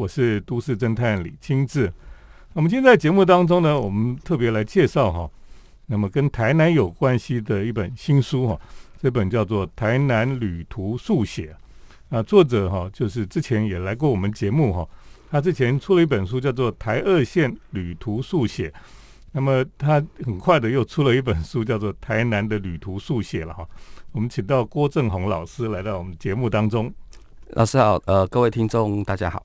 我是都市侦探李清志。那么今天在节目当中呢，我们特别来介绍哈，那么跟台南有关系的一本新书哈，这本叫做《台南旅途速写》啊，作者哈就是之前也来过我们节目哈，他之前出了一本书叫做《台二线旅途速写》，那么他很快的又出了一本书叫做《台南的旅途速写》了哈。我们请到郭正宏老师来到我们节目当中。老师好，呃，各位听众大家好。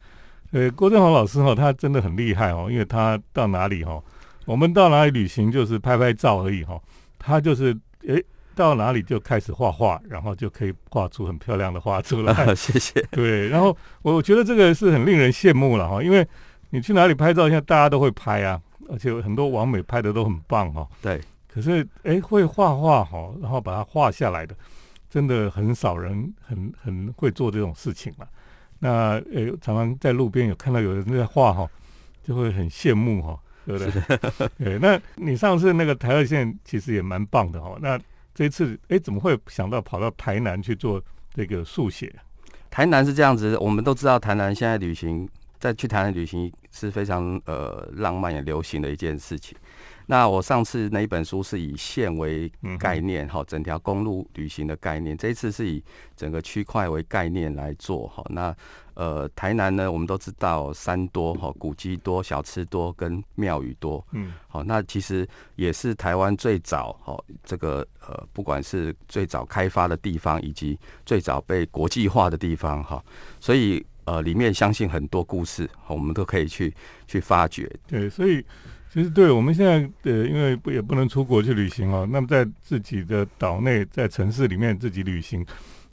呃，郭正宏老师哈，他真的很厉害哦，因为他到哪里哈，我们到哪里旅行就是拍拍照而已哈，他就是诶到哪里就开始画画，然后就可以画出很漂亮的画出来。谢谢。对，然后我觉得这个是很令人羡慕了哈，因为你去哪里拍照，现在大家都会拍啊，而且很多网美拍的都很棒哈。对。可是，哎，会画画哈，然后把它画下来的，真的很少人很很会做这种事情了。那，呃，常常在路边有看到有人在画哈，就会很羡慕哈，对不对？对。那你上次那个台二线其实也蛮棒的哈。那这次，哎，怎么会想到跑到台南去做这个速写？台南是这样子，我们都知道台南现在旅行，在去台南旅行是非常呃浪漫也流行的一件事情。那我上次那一本书是以县为概念，哈，整条公路旅行的概念。这一次是以整个区块为概念来做，哈。那呃，台南呢，我们都知道山多，哈，古迹多，小吃多，跟庙宇多，嗯，好。那其实也是台湾最早，哈，这个呃，不管是最早开发的地方，以及最早被国际化的地方，哈。所以呃，里面相信很多故事，我们都可以去去发掘。对，所以。其实，对我们现在呃，因为不也不能出国去旅行哦，那么在自己的岛内，在城市里面自己旅行，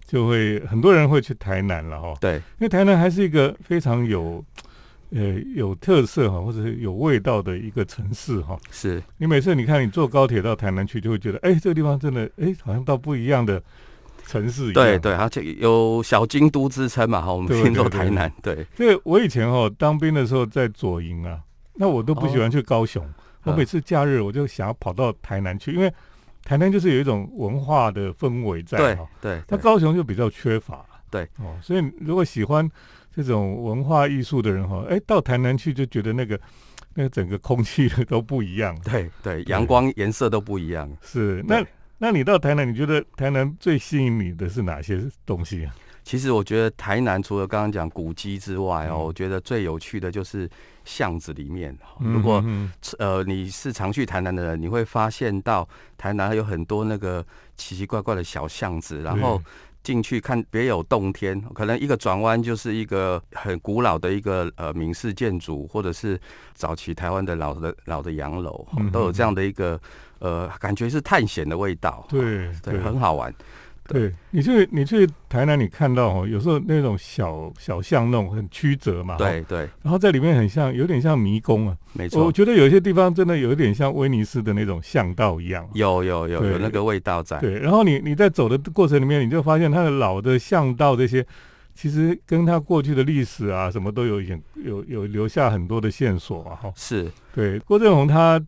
就会很多人会去台南了哈。对，因为台南还是一个非常有呃有特色哈，或者是有味道的一个城市哈。是你每次你看你坐高铁到台南去，就会觉得哎，这个地方真的哎，好像到不一样的城市一样。对对，而且有小京都之称嘛哈。我们听说台南，对。因为我以前哈当兵的时候在左营啊。那我都不喜欢去高雄，我每次假日我就想要跑到台南去，因为台南就是有一种文化的氛围在哈。对对。那高雄就比较缺乏。对。哦，所以如果喜欢这种文化艺术的人哈，哎，到台南去就觉得那个那个整个空气都不一样。对对，阳光颜色都不一样。是。那那你到台南，你觉得台南最吸引你的是哪些东西啊？其实我觉得台南除了刚刚讲古迹之外哦，我觉得最有趣的就是巷子里面。如果呃你是常去台南的人，你会发现到台南有很多那个奇奇怪怪的小巷子，然后进去看别有洞天。可能一个转弯就是一个很古老的一个呃闽式建筑，或者是早期台湾的老的老的洋楼，都有这样的一个呃感觉是探险的味道。对对，很好玩。对你去你去台南，你看到哦，有时候那种小小巷弄很曲折嘛，对对，然后在里面很像，有点像迷宫啊，没错。我觉得有些地方真的有一点像威尼斯的那种巷道一样，有有有有那个味道在。对，然后你你在走的过程里面，你就发现它的老的巷道这些，其实跟它过去的历史啊什么都有有有有留下很多的线索啊，哈。是对郭振宏他。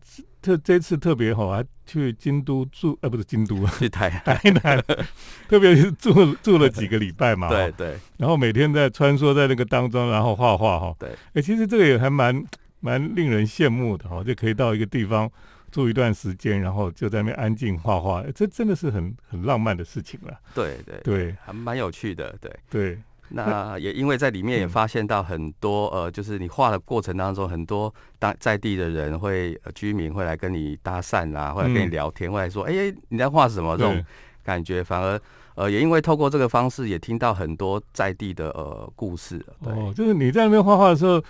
特这次特别好，啊去京都住，呃，不是京都，去台 台南，特别是住住了几个礼拜嘛。对对。然后每天在穿梭在那个当中，然后画画哈。对。哎，其实这个也还蛮蛮令人羡慕的哈，就可以到一个地方住一段时间，然后就在那边安静画画，这真的是很很浪漫的事情了。对对对，还蛮有趣的，对对。那也因为在里面也发现到很多呃，就是你画的过程当中，很多当在地的人会呃居民会来跟你搭讪啊，或者跟你聊天，会来说哎你在画什么这种感觉，反而呃也因为透过这个方式也听到很多在地的呃故事。哦，就是你在那边画画的时候。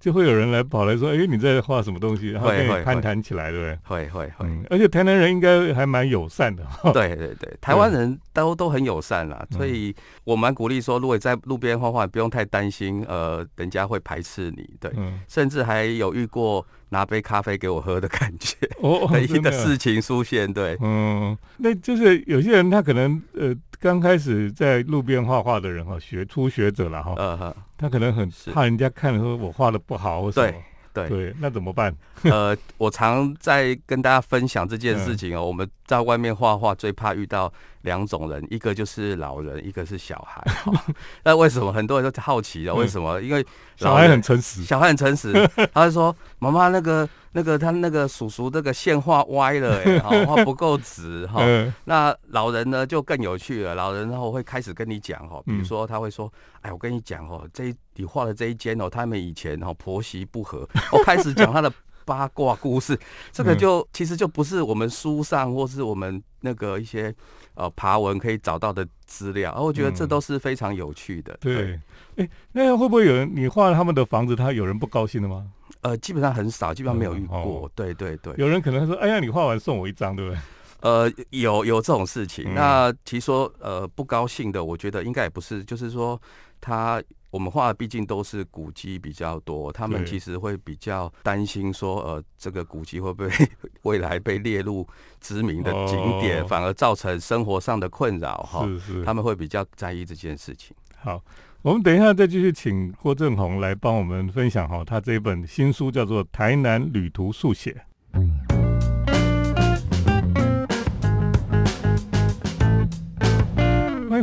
就会有人来跑来说：“哎，你在画什么东西？”然后跟你攀谈起来，对不对？会会会。而且台南人应该还蛮友善的。对对对，台湾人都都很友善啦，所以我蛮鼓励说，如果在路边画画，不用太担心，呃，人家会排斥你。对，甚至还有遇过拿杯咖啡给我喝的感觉，哦，的事情出现。对，嗯，那就是有些人他可能呃。刚开始在路边画画的人哈，学初学者了哈，呃他可能很怕人家看说我画的不好，对对对，那怎么办？呃，我常在跟大家分享这件事情哦。我们在外面画画最怕遇到两种人，一个就是老人，一个是小孩。那为什么很多人都好奇了？为什么？因为小孩很诚实，小孩很诚实，他就说：“妈妈，那个、那个，他那个叔叔那个线画歪了，哎，画不够直哈。”那老人呢就更有趣了，老人然后会开始跟你讲哈，比如说他会说：“哎，我跟你讲哦，这你画的这一间哦，他们以前哦婆媳不和。”我开始讲他的。八卦故事，这个就其实就不是我们书上或是我们那个一些呃爬文可以找到的资料，而我觉得这都是非常有趣的。对，哎，那会不会有人你画了他们的房子，他有人不高兴的吗？呃，基本上很少，基本上没有遇过。对对对，有人可能说：“哎呀，你画完送我一张，对不对？”呃，有有这种事情。那其实说呃不高兴的，我觉得应该也不是，就是说他。我们画的毕竟都是古迹比较多，他们其实会比较担心说，呃，这个古迹会不会 未来被列入知名的景点，反而造成生活上的困扰哈？是是，他们会比较在意这件事情。好，我们等一下再继续请郭正宏来帮我们分享哈，他这一本新书叫做《台南旅途速写》。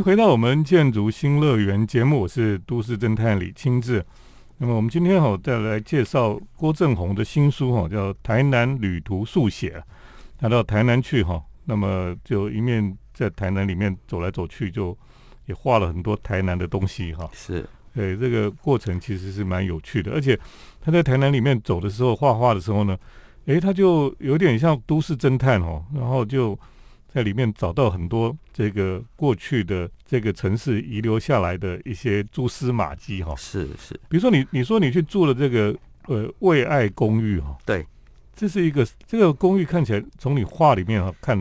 回到我们建筑新乐园节目，我是都市侦探李清志。那么我们今天哈再来介绍郭正宏的新书哈，叫《台南旅途速写》。他到台南去哈，那么就一面在台南里面走来走去，就也画了很多台南的东西哈。是，对这个过程其实是蛮有趣的。而且他在台南里面走的时候，画画的时候呢，诶，他就有点像都市侦探哦，然后就。在里面找到很多这个过去的这个城市遗留下来的一些蛛丝马迹哈，是是，比如说你你说你去住了这个呃为爱公寓哈，对，这是一个这个公寓看起来从你画里面哈看，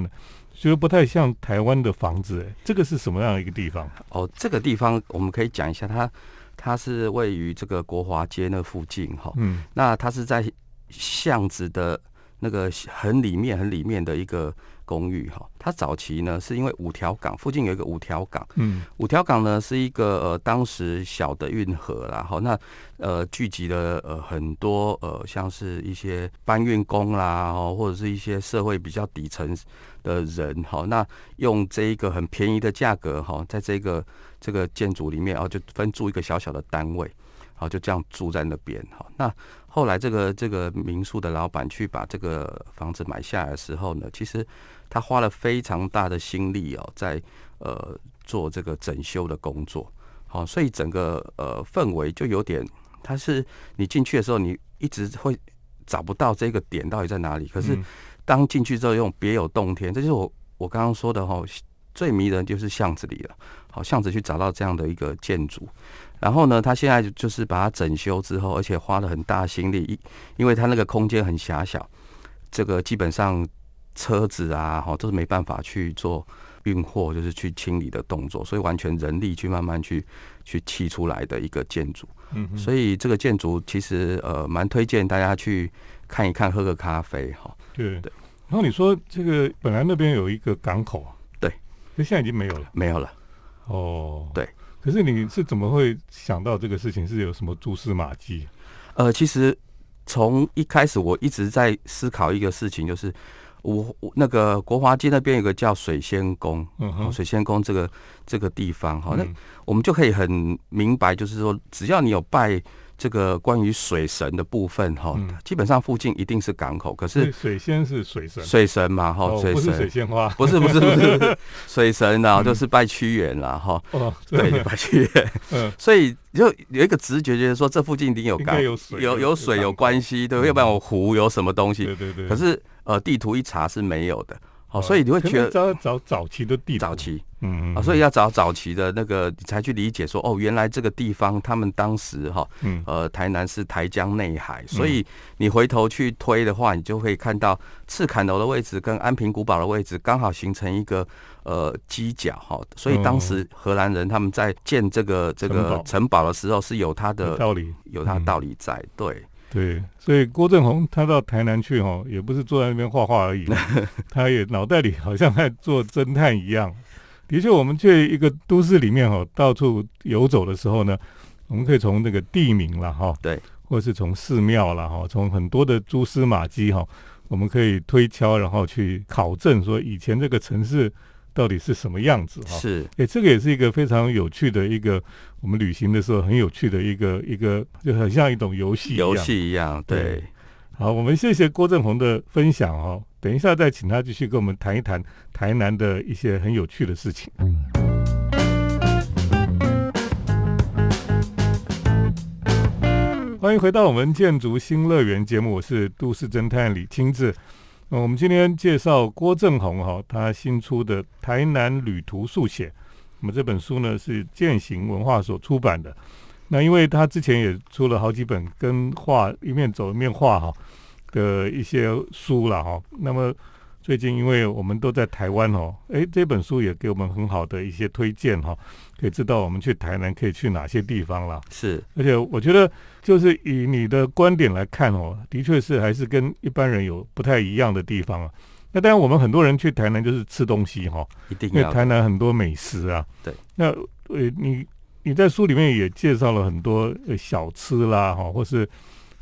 觉得不太像台湾的房子哎，这个是什么样的一个地方？哦，这个地方我们可以讲一下，它它是位于这个国华街那附近哈，嗯，那它是在巷子的那个很里面很里面的一个。公寓哈，它早期呢是因为五条港附近有一个五条港，嗯，五条港呢是一个呃当时小的运河啦，哈，那呃聚集了呃很多呃像是一些搬运工啦，哦或者是一些社会比较底层的人，哈，那用这一个很便宜的价格哈，在这个这个建筑里面哦就分住一个小小的单位，好就这样住在那边哈，那后来这个这个民宿的老板去把这个房子买下来的时候呢，其实。他花了非常大的心力哦，在呃做这个整修的工作，好，所以整个呃氛围就有点，它是你进去的时候，你一直会找不到这个点到底在哪里。可是当进去之后，用别有洞天，这就是我我刚刚说的哈，最迷人就是巷子里了。好，巷子去找到这样的一个建筑，然后呢，他现在就是把它整修之后，而且花了很大心力，因为他那个空间很狭小，这个基本上。车子啊，哈，都是没办法去做运货，就是去清理的动作，所以完全人力去慢慢去去砌出来的一个建筑。嗯，所以这个建筑其实呃蛮推荐大家去看一看，喝个咖啡哈。对对。然后你说这个本来那边有一个港口，对，那现在已经没有了，没有了。哦，对。可是你是怎么会想到这个事情？是有什么蛛丝马迹？呃，其实从一开始我一直在思考一个事情，就是。我那个国华街那边有个叫水仙宫，嗯水仙宫这个这个地方哈，那我们就可以很明白，就是说，只要你有拜这个关于水神的部分哈，基本上附近一定是港口。可是水仙是水神，水神嘛哈，水神水仙花，不是不是不是 水神啊，就是拜屈原啦哈。哦，对，拜屈原。嗯，所以就有一个直觉，觉得说这附近一定有港，有水，有有水有关系，对，要不然我湖有什么东西？对对对。可是。呃，地图一查是没有的，好，所以你会觉得找找早期的地早期，嗯嗯，啊，所以要找早期的那个，你才去理解说，哦，原来这个地方他们当时哈，嗯，呃，台南是台江内海，所以你回头去推的话，你就会看到赤坎楼的位置跟安平古堡的位置刚好形成一个呃犄角哈，所以当时荷兰人他们在建这个这个城堡。的时候是有他的道理，有他的道理在，对。对，所以郭正宏他到台南去哈，也不是坐在那边画画而已，他也脑袋里好像在做侦探一样。的确，我们去一个都市里面哈，到处游走的时候呢，我们可以从那个地名了哈，对，或是从寺庙了哈，从很多的蛛丝马迹哈，我们可以推敲，然后去考证说以前这个城市到底是什么样子哈。是，哎，这个也是一个非常有趣的一个我们旅行的时候很有趣的一个一个，就很像一种游戏游戏一样。对，好，我们谢谢郭正宏的分享哦。等一下再请他继续跟我们谈一谈台南的一些很有趣的事情。欢迎回到我们建筑新乐园节目，我是都市侦探李清志。那我们今天介绍郭正宏哈，他新出的《台南旅途速写》。那么这本书呢是践行文化所出版的。那因为他之前也出了好几本跟画一面走一面画哈的一些书了哈。那么最近因为我们都在台湾哦，诶，这本书也给我们很好的一些推荐哈。可以知道我们去台南可以去哪些地方了，是，而且我觉得就是以你的观点来看哦，的确是还是跟一般人有不太一样的地方啊。那当然我们很多人去台南就是吃东西哈，一定，因为台南很多美食啊。对，那呃你你在书里面也介绍了很多小吃啦哈，或是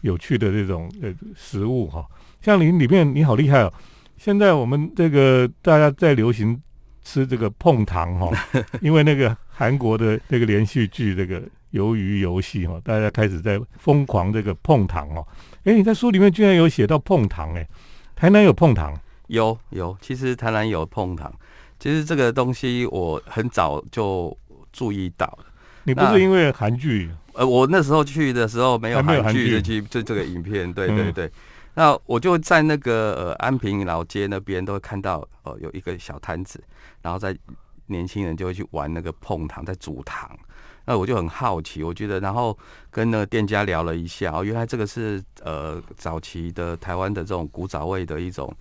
有趣的这种呃食物哈。像你里面你好厉害哦，现在我们这个大家在流行。吃这个碰糖哈，因为那个韩国的那个连续剧这个鱿鱼游戏哈，大家开始在疯狂这个碰糖哦。哎，你在书里面居然有写到碰糖哎，台南有碰糖？有有，其实台南有碰糖。其实这个东西我很早就注意到了。你不是因为韩剧？呃，我那时候去的时候没有韩剧的剧，就这个影片，对对对。那我就在那个呃安平老街那边都会看到呃有一个小摊子，然后在年轻人就会去玩那个碰糖，在煮糖。那我就很好奇，我觉得然后跟那个店家聊了一下，哦，原来这个是呃早期的台湾的这种古早味的一种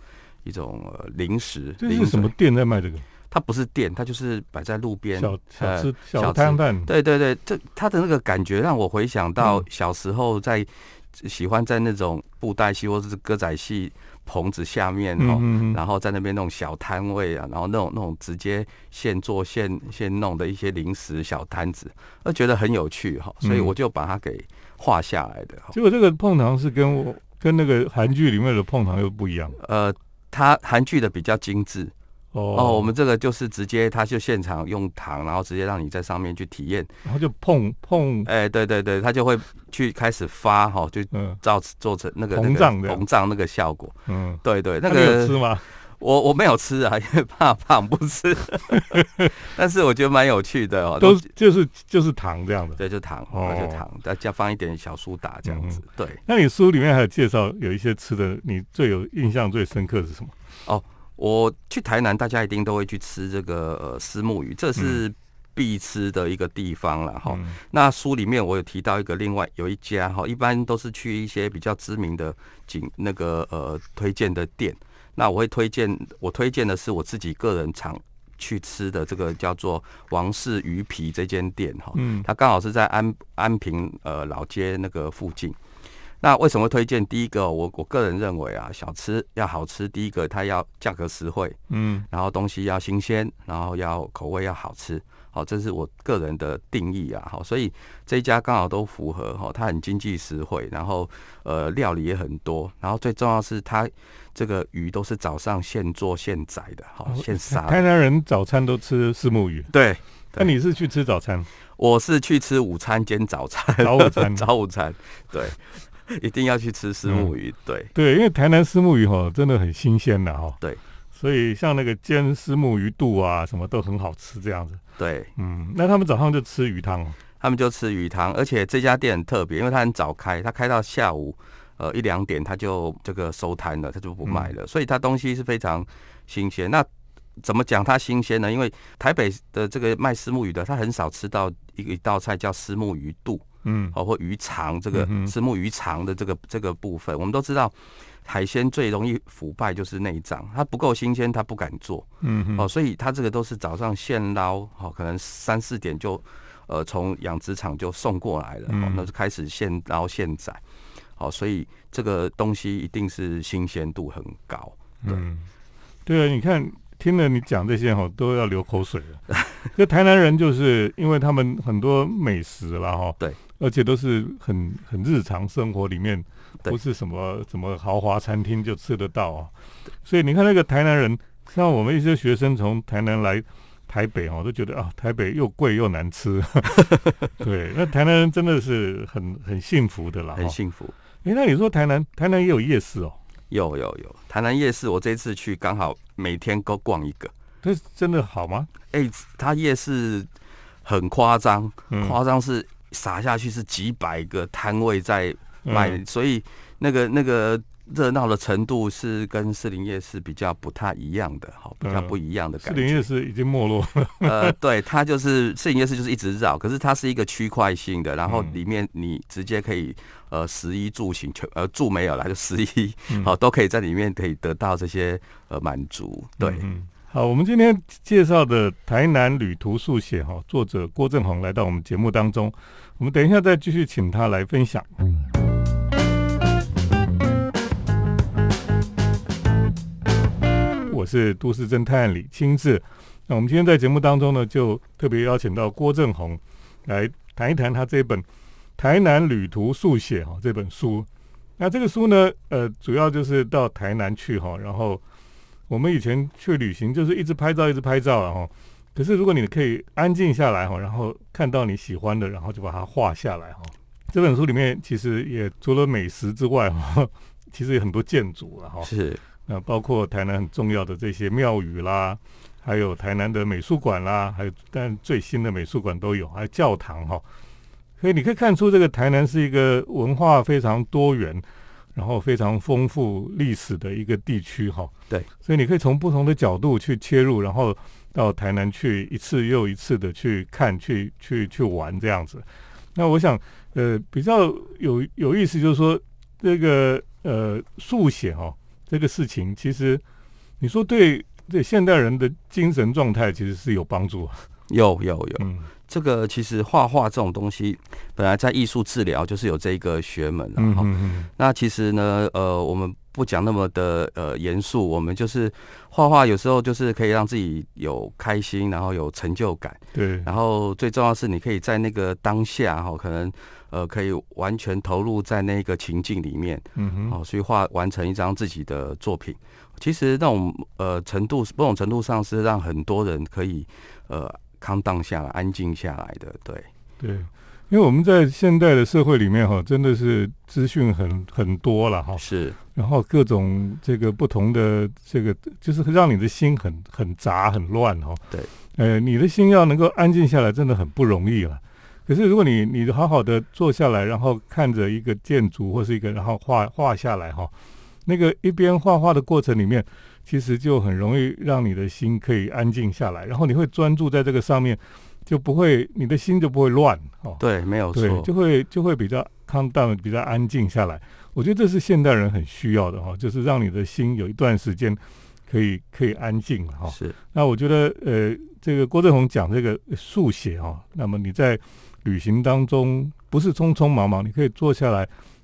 一种零食。这是什么店在卖这个？它不是店，它就是摆在路边小小吃小摊贩。对对对，这它的那个感觉让我回想到小时候在。喜欢在那种布袋戏或者是歌仔戏棚子下面哦，然后在那边那种小摊位啊，然后那种那种直接现做现现弄的一些零食小摊子，我觉得很有趣哈，所以我就把它给画下来的。结果这个碰糖是跟我跟那个韩剧里面的碰糖又不一样。呃，它韩剧的比较精致。哦，我们这个就是直接，他就现场用糖，然后直接让你在上面去体验，然后就碰碰，哎，对对对，他就会去开始发哈，就造做成那个膨胀膨胀那个效果，嗯，对对，那个有吃吗？我我没有吃啊，因为怕胖不吃，但是我觉得蛮有趣的哦，都就是就是糖这样的，对，就糖，哦，就糖，再加放一点小苏打这样子，对。那你书里面还有介绍有一些吃的，你最有印象最深刻是什么？哦。我去台南，大家一定都会去吃这个呃丝木鱼，这是必吃的一个地方了哈。那书里面我有提到一个，另外有一家哈，一般都是去一些比较知名的景那个呃推荐的店。那我会推荐，我推荐的是我自己个人常去吃的这个叫做王氏鱼皮这间店哈。嗯，它刚好是在安安平呃老街那个附近。那为什么推荐？第一个，我我个人认为啊，小吃要好吃，第一个它要价格实惠，嗯，然后东西要新鲜，然后要口味要好吃，好，这是我个人的定义啊，好，所以这一家刚好都符合哈，它很经济实惠，然后呃料理也很多，然后最重要是它这个鱼都是早上现做现宰的，好，现杀。台南人早餐都吃石目鱼，对，那你是去吃早餐？我是去吃午餐兼早餐，早午餐，早午餐，对。一定要去吃丝木鱼，对。对，因为台南丝木鱼哈真的很新鲜的哈，对，所以像那个煎丝木鱼肚啊，什么都很好吃这样子，对，嗯，那他们早上就吃鱼汤，他们就吃鱼汤，而且这家店很特别，因为它很早开，它开到下午呃一两点它就这个收摊了，它就不卖了，所以它东西是非常新鲜。那怎么讲它新鲜呢？因为台北的这个卖丝木鱼的，他很少吃到一一道菜叫丝木鱼肚。嗯，包括鱼肠这个石目鱼肠的这个这个部分，我们都知道，海鲜最容易腐败就是内脏，它不够新鲜，它不敢做。嗯，哦，所以它这个都是早上现捞，哦，可能三四点就，呃，从养殖场就送过来了，哦，那就开始现捞现宰，好，所以这个东西一定是新鲜度很高。嗯，对啊，你看。听了你讲这些哈，都要流口水了。这台南人就是因为他们很多美食了哈，对，而且都是很很日常生活里面，不是什么什么豪华餐厅就吃得到啊。所以你看那个台南人，像我们一些学生从台南来台北哦，都觉得啊，台北又贵又难吃。对，那台南人真的是很很幸福的啦。哈很幸福。诶，那你说台南台南也有夜市哦？有有有，台南夜市我这次去刚好每天都逛一个。这真的好吗？哎、它夜市很夸张，嗯夸张是撒下去是几百个摊位在卖，嗯所以那个那个热闹的程度是跟四林夜市比较不太一样的，好，比较嗯不一样的感觉。四林夜市已经没落了。呃，对，它就是士林夜市就是一直绕，可是它是一个区块性的，然后嗯里面你直接可以呃食衣住行全呃住没有了，就食衣嗯好、都可以在里面可以得到这些呃满足。对，嗯，好，我们今天介绍的台南旅途速写哈，作者郭正宏来到我们节目当中，我们等一下再继续请他来分享。我是都市侦探李清志，那我们今天在节目当中呢，就特别邀请到郭正宏来谈一谈他这本《台南旅途速写》哈这本书。那这个书呢，呃，主要就是到台南去哈，然后我们以前去旅行就是一直拍照，一直拍照了哈。可是如果你可以安静下来哈，然后看到你喜欢的，然后就把它画下来哈。这本书里面其实也除了美食之外哈，其实有很多建筑了哈。是那包括台南很重要的这些庙宇啦，还有台南的美术馆啦，还有但最新的美术馆都有，还有教堂哈。所以你可以看出，这个台南是一个文化非常多元，然后非常丰富历史的一个地区哈。对，所以你可以从不同的角度去切入，然后到台南去一次又一次的去看、去去去玩这样子。那我想，呃，比较有有意思就是说，这个呃速写哈、这个事情，其实你说对对现代人的精神状态其实是有帮助。有有有，嗯这个其实画画这种东西，本来在艺术治疗就是有这一个学门了哈。嗯嗯嗯那其实呢，呃，我们不讲那么的呃严肃，我们就是画画，有时候就是可以让自己有开心，然后有成就感，对，然后最重要的是你可以在那个当下哈，可能呃可以完全投入在那个情境里面，嗯哼，哦，所以画完成一张自己的作品。其实那种呃程度，某种程度上是让很多人可以呃 calm down 下来，安静下来的，对。对，因为我们在现代的社会里面哈，真的是资讯很很多了哈，是然后各种这个不同的这个，就是让你的心很很杂很乱哈。对，呃，你的心要能够安静下来，真的很不容易了。可是如果你你好好的坐下来，然后看着一个建筑或是一个，然后画画下来哈，那个一边画画的过程里面，其实就很容易让你的心可以安静下来，然后你会专注在这个上面，就不会你的心就不会乱哦。对，没有对，错，就会就会比较 calm down，比较安静下来。我觉得这是现代人很需要的哈、就是让你的心有一段时间可以可以安静哈、是那我觉得呃，这个郭正宏讲这个速写哈，那么你在旅行当中不是匆匆忙忙，你可以坐下来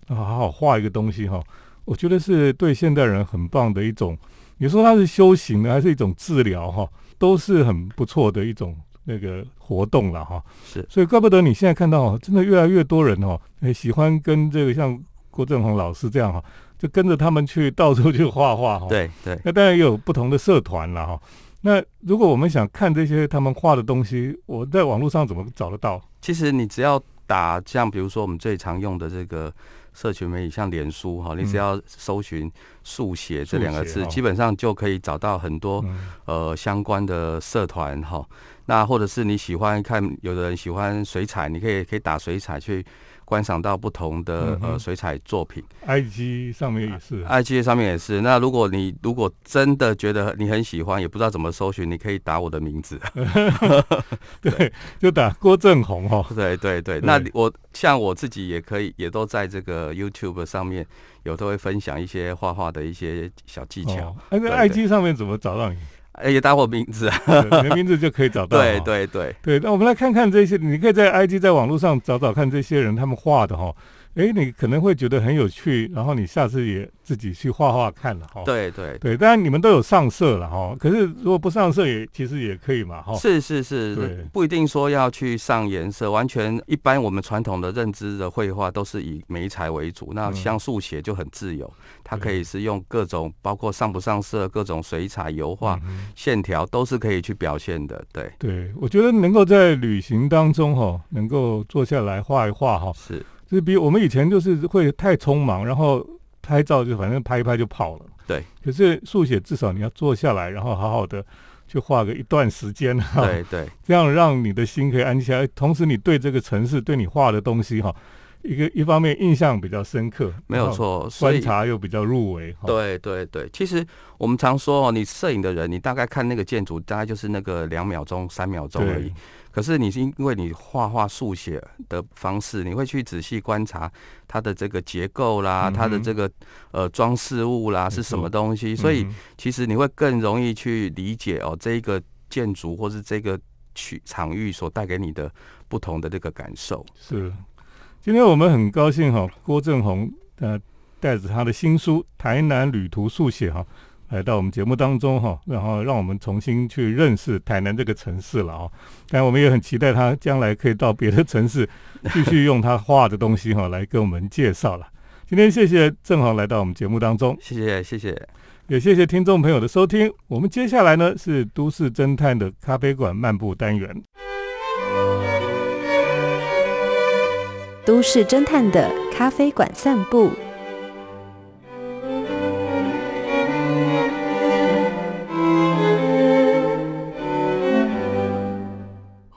啊好好画一个东西哈、我觉得是对现代人很棒的一种。你说它是修行呢，还是一种治疗哈、都是很不错的一种那个活动了哈。是所以怪不得你现在看到哦，真的越来越多人哦，诶喜欢跟这个像郭正宏老师这样哈，就跟着他们去 到处去画画哈。，对对那当然也有不同的社团了哈。那如果我们想看这些他们画的东西，我在网络上怎么找得到？其实你只要打像比如说我们最常用的这个社群媒体，像脸书哈，你只要搜寻“速写”这两个字，基本上就可以找到很多嗯。呃相关的社团哈。那或者是你喜欢看，有的人喜欢水彩，你可以可以打水彩去观赏到不同的嗯呃水彩作品。，IG 上面也是。IG 上面也是。那如果你如果真的觉得你很喜欢，也不知道怎么搜寻，你可以打我的名字。对，就打郭正宏哦。对对对，对那我像我自己也可以，也都在这个 YouTube 上面有都会分享一些画画的一些小技巧哦。，那个 IG 上面怎么找到你？哎、也打我名字啊。对你的名字就可以找到。对对对，对，那我们来看看这些，你可以在 IG 在网络上找找看这些人他们画的哈，哎，你可能会觉得很有趣，然后你下次也自己去画画看了哈。对对对，当然你们都有上色了哈。可是如果不上色也其实也可以嘛哈。是是是，不一定说要去上颜色，完全一般我们传统的认知的绘画都是以眉彩为主。那像速写就很自由，它可以是用各种包括上不上色、各种水彩、油画、线条都是可以去表现的。对对，我觉得能够在旅行当中哈，能够坐下来画一画哈。是。就是比我们以前就是会太匆忙，然后拍照就反正拍一拍就跑了。对。可是速写至少你要坐下来，然后好好的去画个一段时间。对对。这样让你的心可以安静下来，同时你对这个城市、对你画的东西哈，一个一方面印象比较深刻，没有错，观察又比较入围。对对对，其实我们常说哦，你摄影的人，你大概看那个建筑，大概就是那个两秒钟、三秒钟而已。可是你是因为你画画速写的方式，你会去仔细观察它的这个结构啦，它的这个呃装饰物啦是什么东西，所以其实你会更容易去理解哦这一个建筑或是这个区场域所带给你的不同的这个感受。是，今天我们很高兴哈，郭正宏呃带着他的新书《台南旅途速写》哈。来到我们节目当中哈，然后让我们重新去认识台南这个城市了啊！但我们也很期待他将来可以到别的城市，继续用他画的东西哈来跟我们介绍了。今天谢谢正好来到我们节目当中，谢谢谢谢，也谢谢听众朋友的收听。我们接下来呢是都市侦探的咖啡馆漫步单元，都市侦探的咖啡馆散步。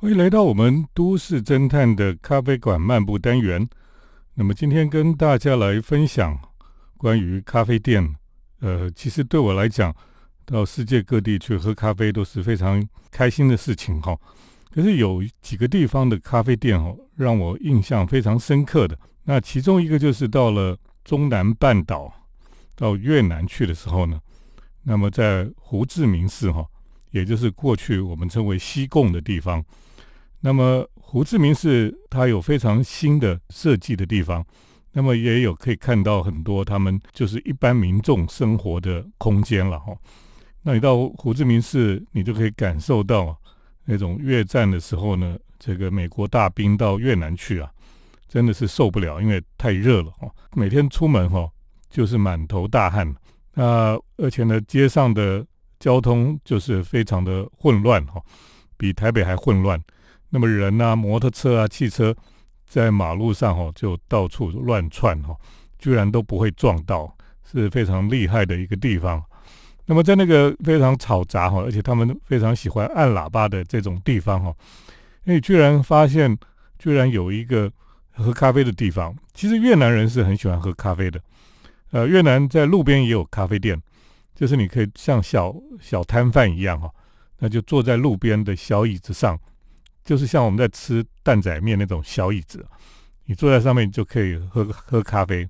欢迎来到我们都市侦探的咖啡馆漫步单元。那么今天跟大家来分享关于咖啡店。呃，其实对我来讲，到世界各地去喝咖啡都是非常开心的事情哈。可是有几个地方的咖啡店哦，让我印象非常深刻的。那其中一个就是到了中南半岛，到越南去的时候呢，那么在胡志明市哈，也就是过去我们称为西贡的地方。那么胡志明市它有非常新的设计的地方，那么也有可以看到很多他们就是一般民众生活的空间了哈。那你到胡志明市，你就可以感受到那种越战的时候呢，这个美国大兵到越南去啊，真的是受不了，因为太热了哈。每天出门哈就是满头大汗，那而且呢街上的交通就是非常的混乱哈，比台北还混乱。那么人啊，摩托车啊，汽车在马路上哈就到处乱窜哈，居然都不会撞到，是非常厉害的一个地方。那么在那个非常嘈杂哈，而且他们非常喜欢按喇叭的这种地方哈，哎，居然发现居然有一个喝咖啡的地方。其实越南人是很喜欢喝咖啡的，呃，越南在路边也有咖啡店，就是你可以像小小摊贩一样哈，那就坐在路边的小椅子上。就是像我们在吃蛋仔面那种小椅子，你坐在上面就可以喝喝咖啡。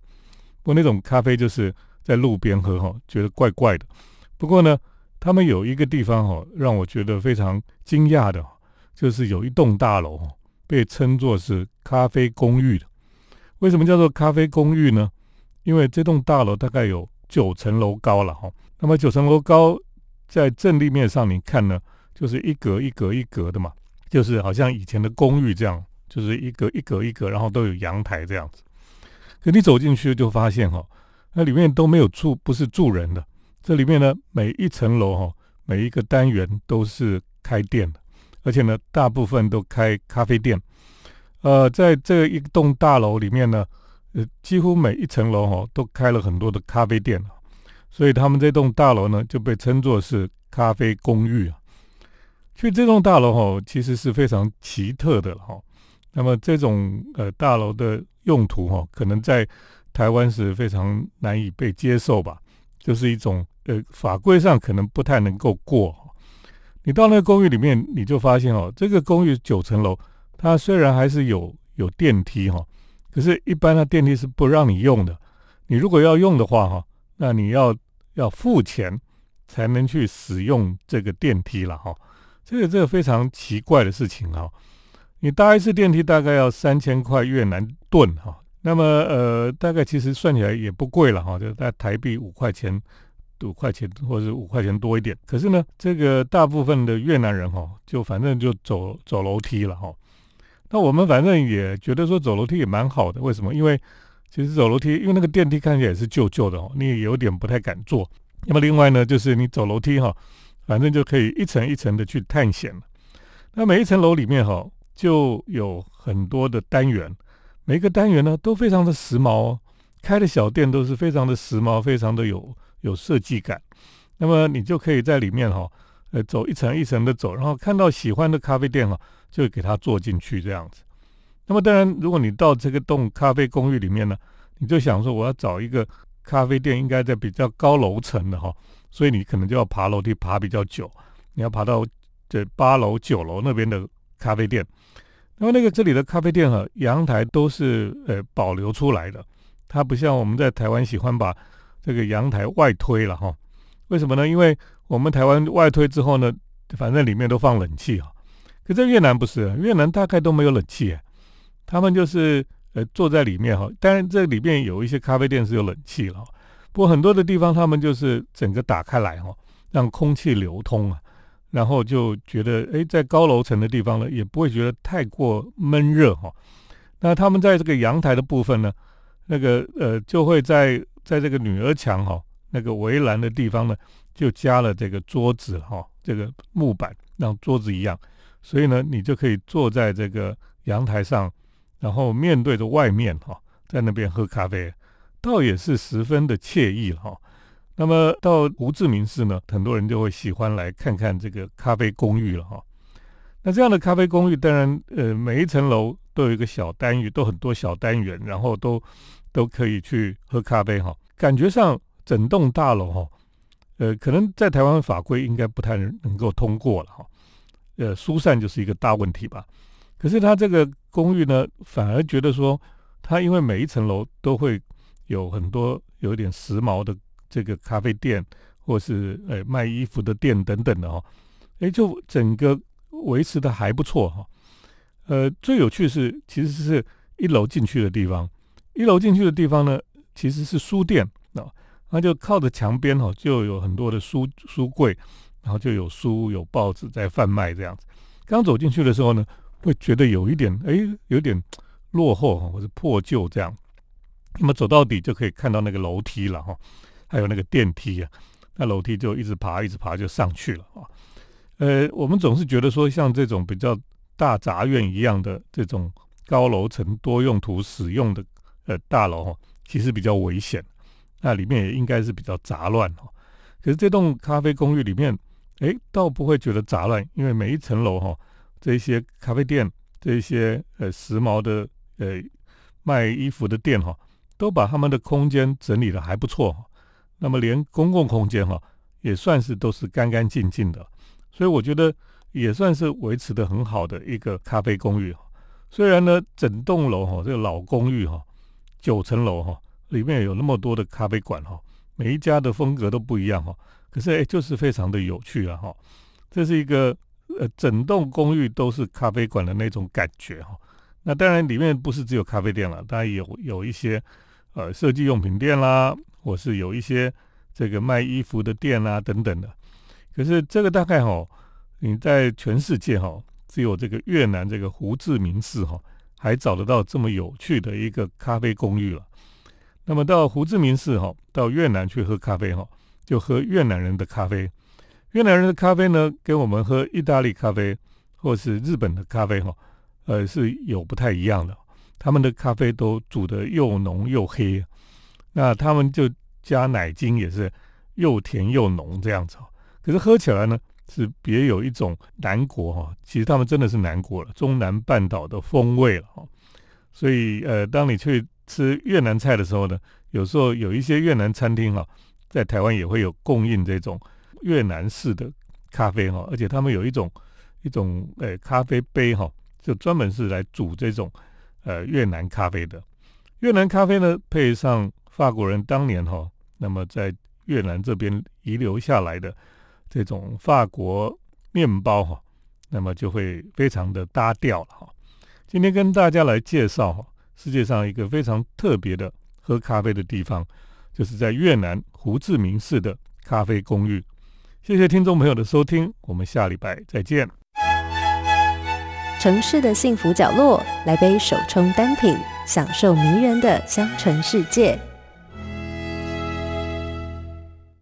不过那种咖啡就是在路边喝哈，觉得怪怪的。不过呢，他们有一个地方哈，让我觉得非常惊讶的，就是有一栋大楼被称作是咖啡公寓的。为什么叫做咖啡公寓呢？因为这栋大楼大概有九层楼高了哈。那么九层楼高，在正立面上你看呢，就是一格一格一格的嘛。就是好像以前的公寓这样，就是一格一格一格，然后都有阳台这样子。可你走进去就发现哈，那里面都没有住，不是住人的。这里面呢，每一层楼哈，每一个单元都是开店的，而且呢，大部分都开咖啡店。呃，在这一栋大楼里面呢，呃，几乎每一层楼哈都开了很多的咖啡店，所以他们这栋大楼呢就被称作是咖啡公寓啊。去这栋大楼哈，其实是非常奇特的哈。那么这种呃大楼的用途哈，可能在台湾是非常难以被接受吧，就是一种呃法规上可能不太能够过。你到那个公寓里面，你就发现哦，这个公寓九层楼，它虽然还是有有电梯哈，可是一般的电梯是不让你用的。你如果要用的话哈，那你要要付钱才能去使用这个电梯了哈。这个这个非常奇怪的事情哈，你搭一次电梯大概要三千块越南盾哈，那么呃，大概其实算起来也不贵了哈，就在台币五块钱。五块钱或者是五块钱多一点，可是呢，这个大部分的越南人哈，就反正就走走楼梯了哈。那我们反正也觉得说走楼梯也蛮好的，为什么？因为其实走楼梯，因为那个电梯看起来也是旧旧的哦，你也有点不太敢坐。那么另外呢，就是你走楼梯哈，反正就可以一层一层的去探险了。那每一层楼里面哈，就有很多的单元，每个单元呢都非常的时髦哦，开的小店都是非常的时髦，非常的有。有设计感，那么你就可以在里面哈，呃，走一层一层的走，然后看到喜欢的咖啡店哈，就给它坐进去这样子。那么当然，如果你到这个栋咖啡公寓里面呢，你就想说我要找一个咖啡店，应该在比较高楼层的哈，所以你可能就要爬楼梯爬比较久，你要爬到这八楼九楼那边的咖啡店。那么那个这里的咖啡店哈，阳台都是呃保留出来的，它不像我们在台湾喜欢把这个阳台外推了哈，为什么呢？因为我们台湾外推之后呢，反正里面都放冷气啊。可在越南不是，越南大概都没有冷气，他们就是呃坐在里面哈。当然这里面有一些咖啡店是有冷气了，不过很多的地方他们就是整个打开来哈，让空气流通啊，然后就觉得哎，在高楼层的地方呢，也不会觉得太过闷热哈。那他们在这个阳台的部分呢，那个呃就会在。在这个女儿墙哈那个围栏的地方呢，就加了这个桌子哈，这个木板让桌子一样，所以呢，你就可以坐在这个阳台上，然后面对着外面哈，在那边喝咖啡，倒也是十分的惬意哈。那么到胡志明市呢，很多人就会喜欢来看看这个咖啡公寓了哈。那这样的咖啡公寓，当然呃每一层楼都有一个小单元，都很多小单元，然后都。都可以去喝咖啡哈，感觉上整栋大楼哈，呃，可能在台湾法规应该不太能能够通过了哈，呃，疏散就是一个大问题吧。可是他这个公寓呢，反而觉得说，他因为每一层楼都会有很多有点时髦的这个咖啡店，或是呃卖衣服的店等等的哦，哎，就整个维持的还不错哈。呃，最有趣是其实是一楼进去的地方。一楼进去的地方呢，其实是书店啊，那就靠着墙边哈，就有很多的书书柜，然后就有书有报纸在贩卖这样子。刚走进去的时候呢，会觉得有一点哎，有点落后哈，或者破旧这样。那么走到底就可以看到那个楼梯了哈，还有那个电梯啊，那楼梯就一直爬一直爬就上去了啊。呃，我们总是觉得说像这种比较大杂院一样的这种高楼层多用途使用的。呃，大楼哈，其实比较危险，那里面也应该是比较杂乱哈。可是这栋咖啡公寓里面，哎，倒不会觉得杂乱，因为每一层楼哈，这些咖啡店、这些呃时髦的呃卖衣服的店哈，都把他们的空间整理的还不错。那么连公共空间哈，也算是都是干干净净的，所以我觉得也算是维持的很好的一个咖啡公寓。虽然呢，整栋楼哈，这个老公寓哈。九层楼哈，里面有那么多的咖啡馆哈，每一家的风格都不一样哈。可是哎，就是非常的有趣啊哈。这是一个呃，整栋公寓都是咖啡馆的那种感觉哈。那当然里面不是只有咖啡店了，当然有有一些呃设计用品店啦，或是有一些这个卖衣服的店啊等等的。可是这个大概哈，你在全世界哈，只有这个越南这个胡志明市哈。还找得到这么有趣的一个咖啡公寓了。那么到胡志明市哈，到越南去喝咖啡哈，就喝越南人的咖啡。越南人的咖啡呢，跟我们喝意大利咖啡或是日本的咖啡哈，呃是有不太一样的。他们的咖啡都煮得又浓又黑，那他们就加奶精也是又甜又浓这样子。可是喝起来呢？是别有一种南国哈，其实他们真的是南国了，中南半岛的风味了哈。所以呃，当你去吃越南菜的时候呢，有时候有一些越南餐厅哈，在台湾也会有供应这种越南式的咖啡哈，而且他们有一种一种呃咖啡杯哈，就专门是来煮这种呃越南咖啡的。越南咖啡呢配上法国人当年哈那么在越南这边遗留下来的这种法国面包哈那么就会非常的搭调了哈。今天跟大家来介绍哈世界上一个非常特别的喝咖啡的地方就是在越南胡志明市的咖啡公寓。谢谢听众朋友的收听我们下礼拜再见。城市的幸福角落来杯手冲单品享受迷人的香醇世界。